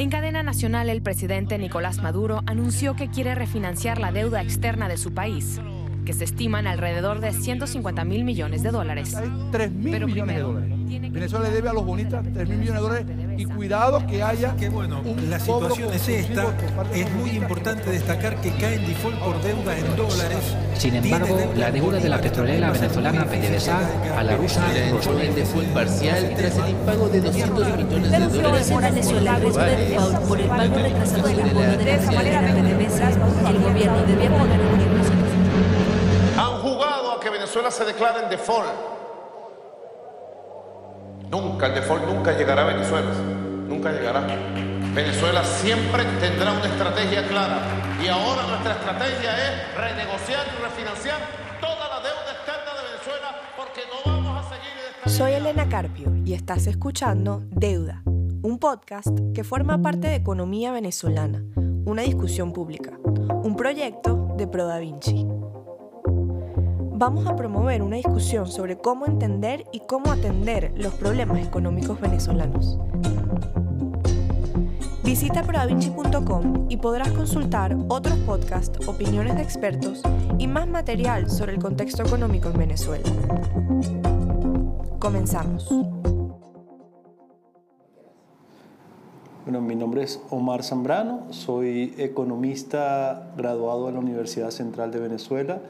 En cadena nacional, el presidente Nicolás Maduro anunció que quiere refinanciar la deuda externa de su país, que se estiman alrededor de 150 mil millones de dólares. Hay 3 mil millones de dólares. Venezuela le debe a los bonistas 3 mil millones de dólares y cuidado que haya. Que bueno, la situación es esta. Es muy importante destacar que cae en default por deuda en dólares. Sin embargo, la deuda de la petrolera venezolana PDVSA a la rusa en default parcial tras el impago de 200 millones de dólares. De por el pago retrasado del bono de esa manera PDVSA. El gobierno debía poner que Venezuela se declare en default. Nunca, el default nunca llegará a Venezuela. Nunca llegará. Venezuela siempre tendrá una estrategia clara. Y ahora nuestra estrategia es renegociar y refinanciar toda la deuda externa de Venezuela porque no vamos a seguir Soy Elena Carpio y estás escuchando Deuda, un podcast que forma parte de Economía Venezolana, una discusión pública, un proyecto de Pro Da Vinci. Vamos a promover una discusión sobre cómo entender y cómo atender los problemas económicos venezolanos. Visita prodavinci.com y podrás consultar otros podcasts, opiniones de expertos y más material sobre el contexto económico en Venezuela. Comenzamos. Bueno, mi nombre es Omar Zambrano, soy economista graduado en la Universidad Central de Venezuela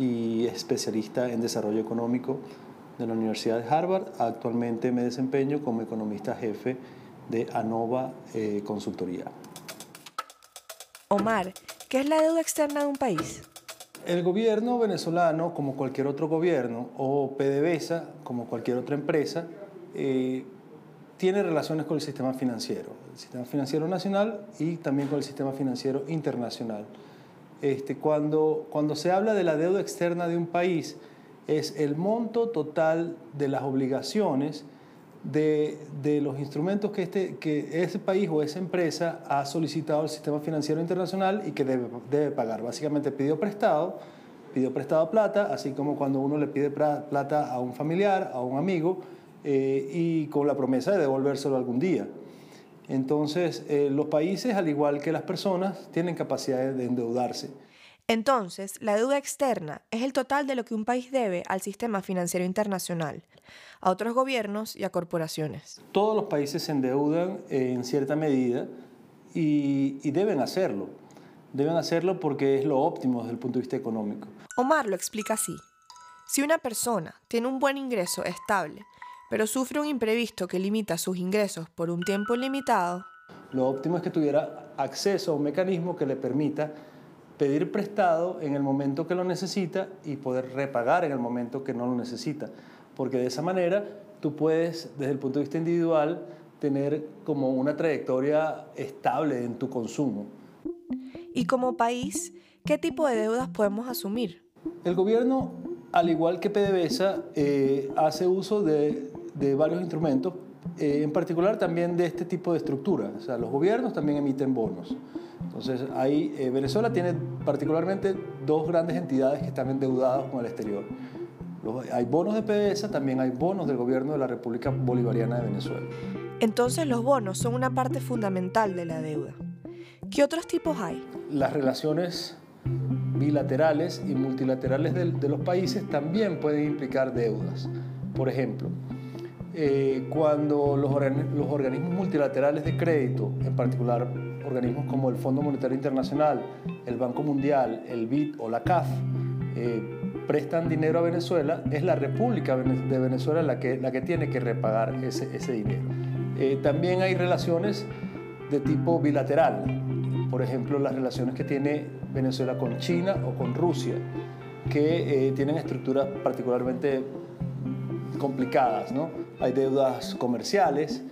y especialista en desarrollo económico de la Universidad de Harvard. Actualmente me desempeño como economista jefe de ANOVA eh, Consultoría. Omar, ¿qué es la deuda externa de un país? El gobierno venezolano, como cualquier otro gobierno, o PDVSA, como cualquier otra empresa, eh, tiene relaciones con el sistema financiero, el sistema financiero nacional y también con el sistema financiero internacional. Este, cuando, cuando se habla de la deuda externa de un país, es el monto total de las obligaciones de, de los instrumentos que, este, que ese país o esa empresa ha solicitado al sistema financiero internacional y que debe, debe pagar. Básicamente pidió prestado, pidió prestado plata, así como cuando uno le pide plata a un familiar, a un amigo, eh, y con la promesa de devolvérselo algún día. Entonces, eh, los países, al igual que las personas, tienen capacidad de endeudarse. Entonces, la deuda externa es el total de lo que un país debe al sistema financiero internacional, a otros gobiernos y a corporaciones. Todos los países se endeudan en cierta medida y, y deben hacerlo. Deben hacerlo porque es lo óptimo desde el punto de vista económico. Omar lo explica así. Si una persona tiene un buen ingreso estable, pero sufre un imprevisto que limita sus ingresos por un tiempo limitado, lo óptimo es que tuviera acceso a un mecanismo que le permita pedir prestado en el momento que lo necesita y poder repagar en el momento que no lo necesita. Porque de esa manera tú puedes, desde el punto de vista individual, tener como una trayectoria estable en tu consumo. Y como país, ¿qué tipo de deudas podemos asumir? El gobierno, al igual que PDVSA, eh, hace uso de de varios instrumentos, eh, en particular también de este tipo de estructura. O sea, los gobiernos también emiten bonos. Entonces, ahí eh, Venezuela tiene particularmente dos grandes entidades que están endeudadas con el exterior. hay bonos de PDVSA, también hay bonos del gobierno de la República Bolivariana de Venezuela. Entonces los bonos son una parte fundamental de la deuda. ¿Qué otros tipos hay? Las relaciones bilaterales y multilaterales de, de los países también pueden implicar deudas. Por ejemplo, eh, cuando los, organismos multilaterales de crédito, en particular organismos como el Fondo Monetario Internacional, el Banco Mundial, el BID o la CAF, eh, prestan dinero a Venezuela, es la República de Venezuela la que, la que tiene que repagar ese, dinero. Eh, también hay relaciones de tipo bilateral, por ejemplo, las relaciones que tiene Venezuela con China o con Rusia, que tienen estructuras particularmente complicadas, ¿no? Hay deudas comerciales,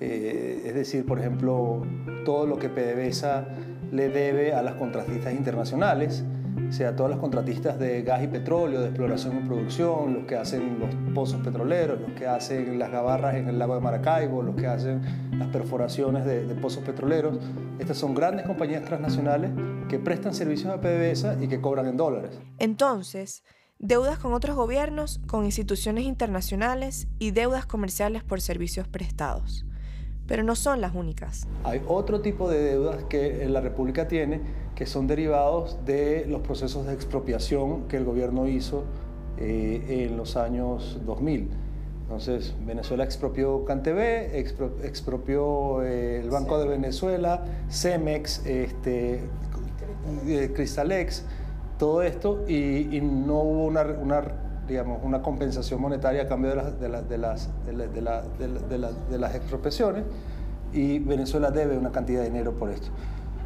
eh, es decir, por ejemplo, todo lo que PDVSA le debe a las contratistas internacionales, sea todas las contratistas de gas y petróleo, de exploración y producción, los que hacen los pozos petroleros, los que hacen las gabarras en el lago de Maracaibo, los que hacen las perforaciones de, de pozos petroleros. Estas son grandes compañías transnacionales que prestan servicios a PDVSA y que cobran en dólares. Entonces, deudas con otros gobiernos, con instituciones internacionales y deudas comerciales por servicios prestados. pero no son las únicas. Hay otro tipo de deudas que la República tiene que son derivados de los procesos de expropiación que el gobierno hizo eh, en los años 2000. Entonces, Venezuela expropió CanTV, expropió eh, el Banco de Venezuela, Cemex, este, eh, Cristalex, todo esto, y, no hubo una, una, digamos, una compensación monetaria a cambio de las, de, expropiaciones, y Venezuela debe una cantidad de dinero por esto.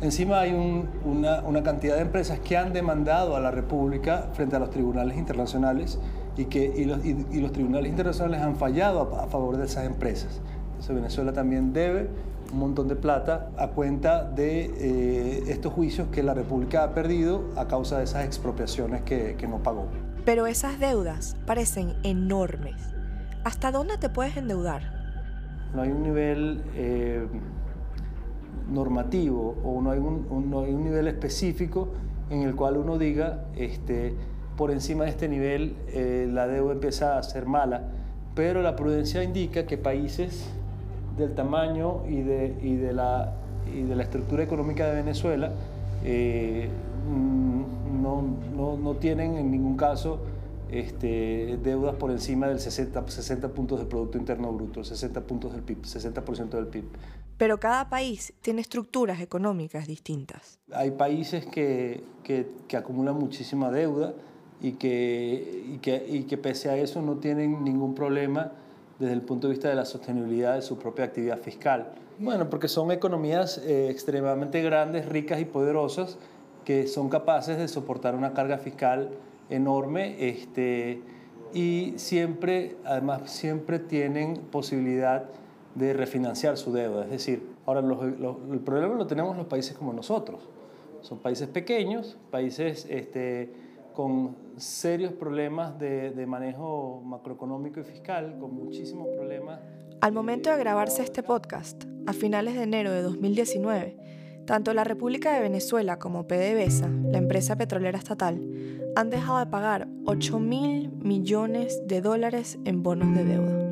Encima hay una, una, cantidad de empresas que han demandado a la República frente a los tribunales internacionales y, que, y los, y, los tribunales internacionales han fallado a, favor de esas empresas. Entonces Venezuela también debe un montón de plata a cuenta de eh, estos juicios que la República ha perdido a causa de esas expropiaciones que, que no pagó. Pero esas deudas parecen enormes. ¿Hasta dónde te puedes endeudar? No hay un nivel... Eh, normativo o no hay un, no hay un nivel específico en el cual uno diga, este, por encima de este nivel eh, la deuda empieza a ser mala, pero la prudencia indica que países del tamaño y de, y de, la, y de la estructura económica de Venezuela eh, mm, no, no, no, tienen en ningún caso este, deudas por encima del 60, 60 puntos del Producto Interno Bruto, 60 puntos del PIB, 60% del PIB. Pero cada país tiene estructuras económicas distintas. Hay países que, que, que acumulan muchísima deuda y que, y, que, y que pese a eso no tienen ningún problema desde el punto de vista de la sostenibilidad de su propia actividad fiscal. Bueno, porque son economías eh, extremadamente grandes, ricas y poderosas que son capaces de soportar una carga fiscal enorme este, y siempre, además, siempre tienen posibilidad de refinanciar su deuda. Es decir, ahora el problema lo tenemos los países como nosotros. Son países pequeños, países este, con serios problemas de, de, manejo macroeconómico y fiscal, con muchísimos problemas. Al momento de grabarse este podcast, a finales de enero de 2019, tanto la República de Venezuela como PDVSA, la empresa petrolera estatal, han dejado de pagar 8 mil millones de dólares en bonos de deuda.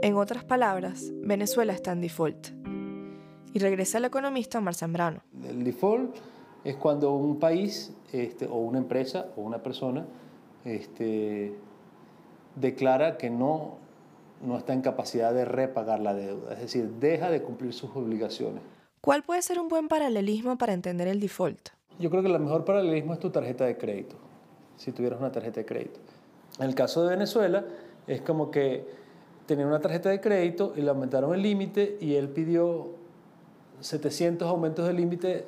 En otras palabras, Venezuela está en default. Y regresa el economista Omar Zambrano. El default es cuando un país este, o una empresa o una persona este, declara que no, no está en capacidad de repagar la deuda, es decir, deja de cumplir sus obligaciones. ¿Cuál puede ser un buen paralelismo para entender el default? Yo creo que el mejor paralelismo es tu tarjeta de crédito, si tuvieras una tarjeta de crédito. En el caso de Venezuela, es como que tenía una tarjeta de crédito y le aumentaron el límite y él pidió 700 aumentos de límite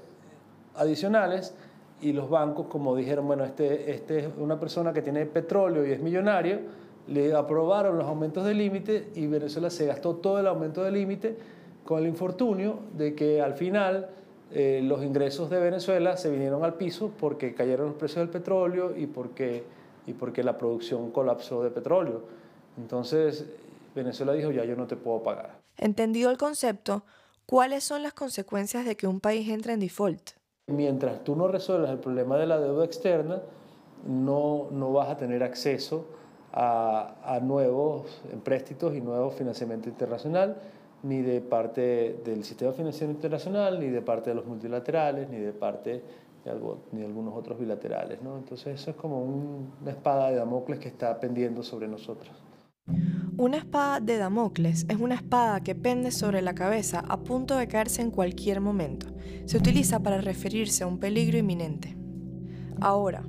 adicionales y los bancos, como dijeron, bueno, este, este es una persona que tiene petróleo y es millonario, le aprobaron los aumentos de límite y Venezuela se gastó todo el aumento de límite con el infortunio de que al final eh, los ingresos de Venezuela se vinieron al piso porque cayeron los precios del petróleo y porque, y porque la producción colapsó de petróleo. Entonces, Venezuela dijo, ya yo no te puedo pagar. Entendido el concepto, ¿cuáles son las consecuencias de que un país entre en default? Mientras tú no resuelvas el problema de la deuda externa, no, no vas a tener acceso a, a nuevos empréstitos y nuevo financiamiento internacional, ni de parte del sistema financiero internacional, ni de parte de los multilaterales, ni de parte de, ni algunos otros bilaterales. ¿no? Entonces eso es como una espada de Damocles que está pendiendo sobre nosotros. Una espada de Damocles es una espada que pende sobre la cabeza a punto de caerse en cualquier momento. Se utiliza para referirse a un peligro inminente. Ahora,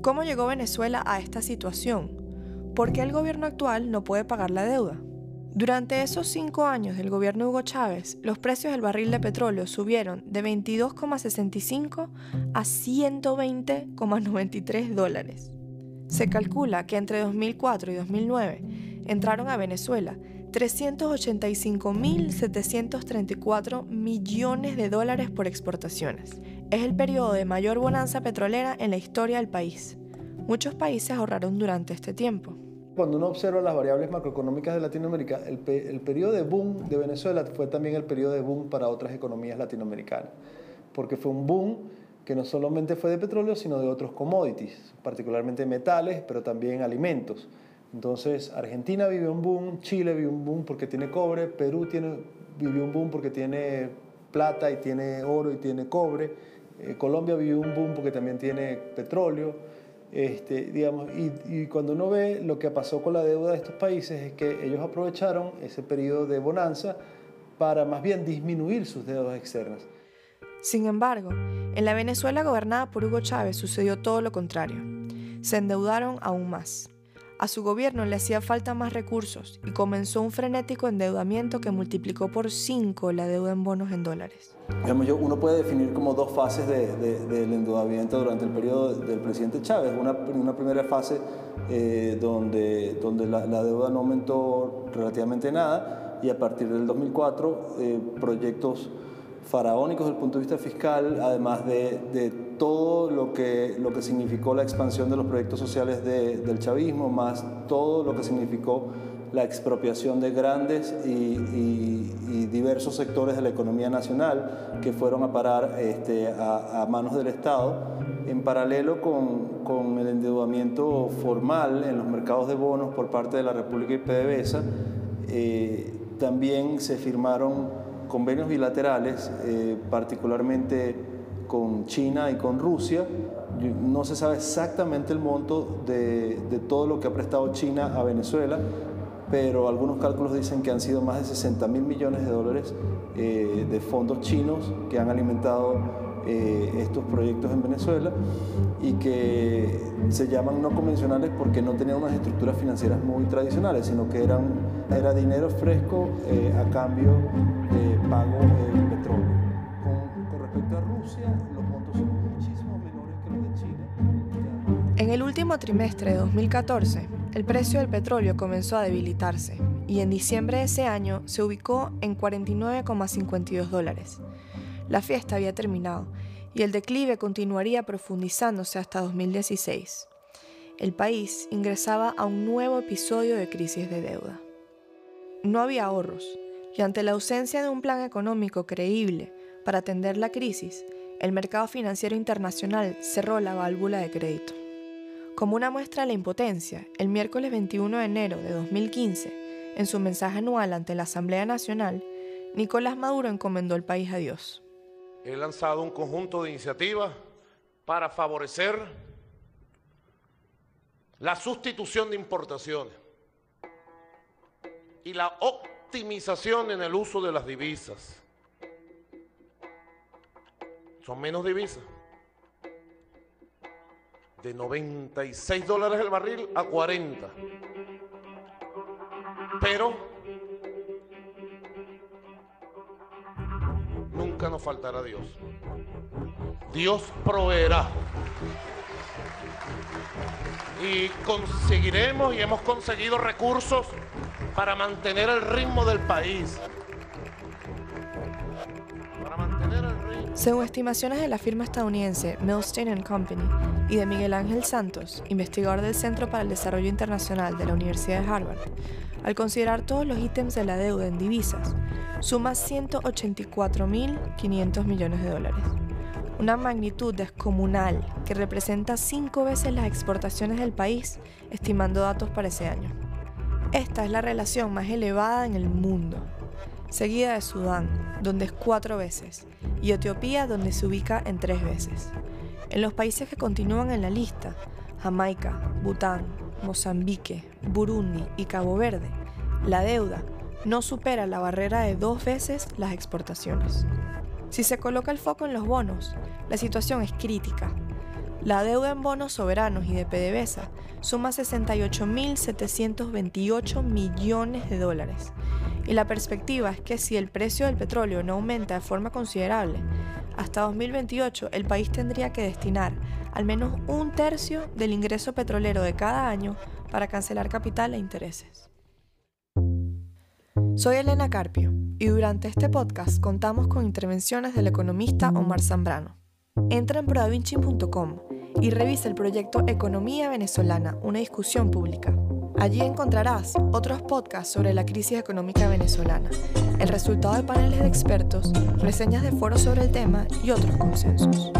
¿cómo llegó Venezuela a esta situación? ¿Por qué el gobierno actual no puede pagar la deuda? Durante esos cinco años del gobierno Hugo Chávez, los precios del barril de petróleo subieron de 22,65 a 120,93 dólares. Se calcula que entre 2004 y 2009 entraron a Venezuela 385.734 millones de dólares por exportaciones. Es el periodo de mayor bonanza petrolera en la historia del país. Muchos países ahorraron durante este tiempo. Cuando uno observa las variables macroeconómicas de Latinoamérica, el, el periodo de boom de Venezuela fue también el periodo de boom para otras economías latinoamericanas, porque fue un boom que no solamente fue de petróleo, sino de otros commodities, particularmente metales, pero también alimentos Entonces, Argentina vivió un boom, Chile vivió un boom porque tiene cobre, Perú tiene, vivió un boom porque tiene plata y tiene oro y tiene cobre, eh, Colombia vivió un boom porque también tiene petróleo. Este, digamos, y, y, cuando uno ve lo que pasó con la deuda de estos países es que ellos aprovecharon ese periodo de bonanza para más bien disminuir sus deudas externas. Sin embargo, en la Venezuela gobernada por Hugo Chávez sucedió todo lo contrario. Se endeudaron aún más. A su gobierno le hacía falta más recursos y comenzó un frenético endeudamiento que multiplicó por cinco la deuda en bonos en dólares. Uno puede definir como dos fases de, de, del endeudamiento durante el periodo del presidente Chávez. Una, una primera fase eh, donde, donde la, la, deuda no aumentó relativamente nada y a partir del 2004 eh, proyectos faraónicos desde el punto de vista fiscal, además de, de todo lo que, lo que significó la expansión de los proyectos sociales de, del chavismo, más todo lo que significó la expropiación de grandes y, y, diversos sectores de la economía nacional que fueron a parar este, a, a, manos del Estado, en paralelo con, con, el endeudamiento formal en los mercados de bonos por parte de la República y PDVSA, eh, también se firmaron convenios bilaterales, eh, particularmente con China y con Rusia. No se sabe exactamente el monto de, todo lo que ha prestado China a Venezuela, pero algunos cálculos dicen que han sido más de 60 mil millones de dólares eh, de fondos chinos que han alimentado eh, estos proyectos en Venezuela y que se llaman no convencionales porque no tenían unas estructuras financieras muy tradicionales, sino que eran, era dinero fresco a cambio de pago de petróleo. Con respecto a Rusia, los montos son muchísimo menores que los de China. En el último trimestre de 2014, el precio del petróleo comenzó a debilitarse y en diciembre de ese año se ubicó en 49,52 dólares. La fiesta había terminado y el declive continuaría profundizándose hasta 2016. El país ingresaba a un nuevo episodio de crisis de deuda. No había ahorros y ante la ausencia de un plan económico creíble para atender la crisis, el mercado financiero internacional cerró la válvula de crédito. Como una muestra de la impotencia, el miércoles 21 de enero de 2015, en su mensaje anual ante la Asamblea Nacional, Nicolás Maduro encomendó el país a Dios. He lanzado un conjunto de iniciativas para favorecer la sustitución de importaciones y la optimización en el uso de las divisas. Son menos divisas. De 96 dólares el barril a 40. Pero nunca nos faltará Dios. Dios proveerá. Y conseguiremos y hemos conseguido recursos para mantener el ritmo del país. Según estimaciones de la firma estadounidense Milstein Company y de Miguel Ángel Santos, investigador del Centro para el Desarrollo Internacional de la Universidad de Harvard, al considerar todos los ítems de la deuda en divisas, suma 184.500 millones de dólares. Una magnitud descomunal que representa cinco veces las exportaciones del país, estimando datos para ese año. Esta es la relación más elevada en el mundo, seguida de Sudán, donde es cuatro veces, y Etiopía, donde se ubica en tres veces. En los países que continúan en la lista, Jamaica, Bután, Mozambique, Burundi y Cabo Verde, la deuda no supera la barrera de dos veces las exportaciones. Si se coloca el foco en los bonos, la situación es crítica. La deuda en bonos soberanos y de PDVSA suma 68.728 millones de dólares. Y la perspectiva es que si el precio del petróleo no aumenta de forma considerable, hasta 2028 el país tendría que destinar al menos un tercio del ingreso petrolero de cada año para cancelar capital e intereses. Soy Elena Carpio y durante este podcast contamos con intervenciones del economista Omar Zambrano. Entra en prodavinci.com y revisa el proyecto Economía Venezolana, una discusión pública. Allí encontrarás otros podcasts sobre la crisis económica venezolana, el resultado de paneles de expertos, reseñas de foros sobre el tema y otros consensos.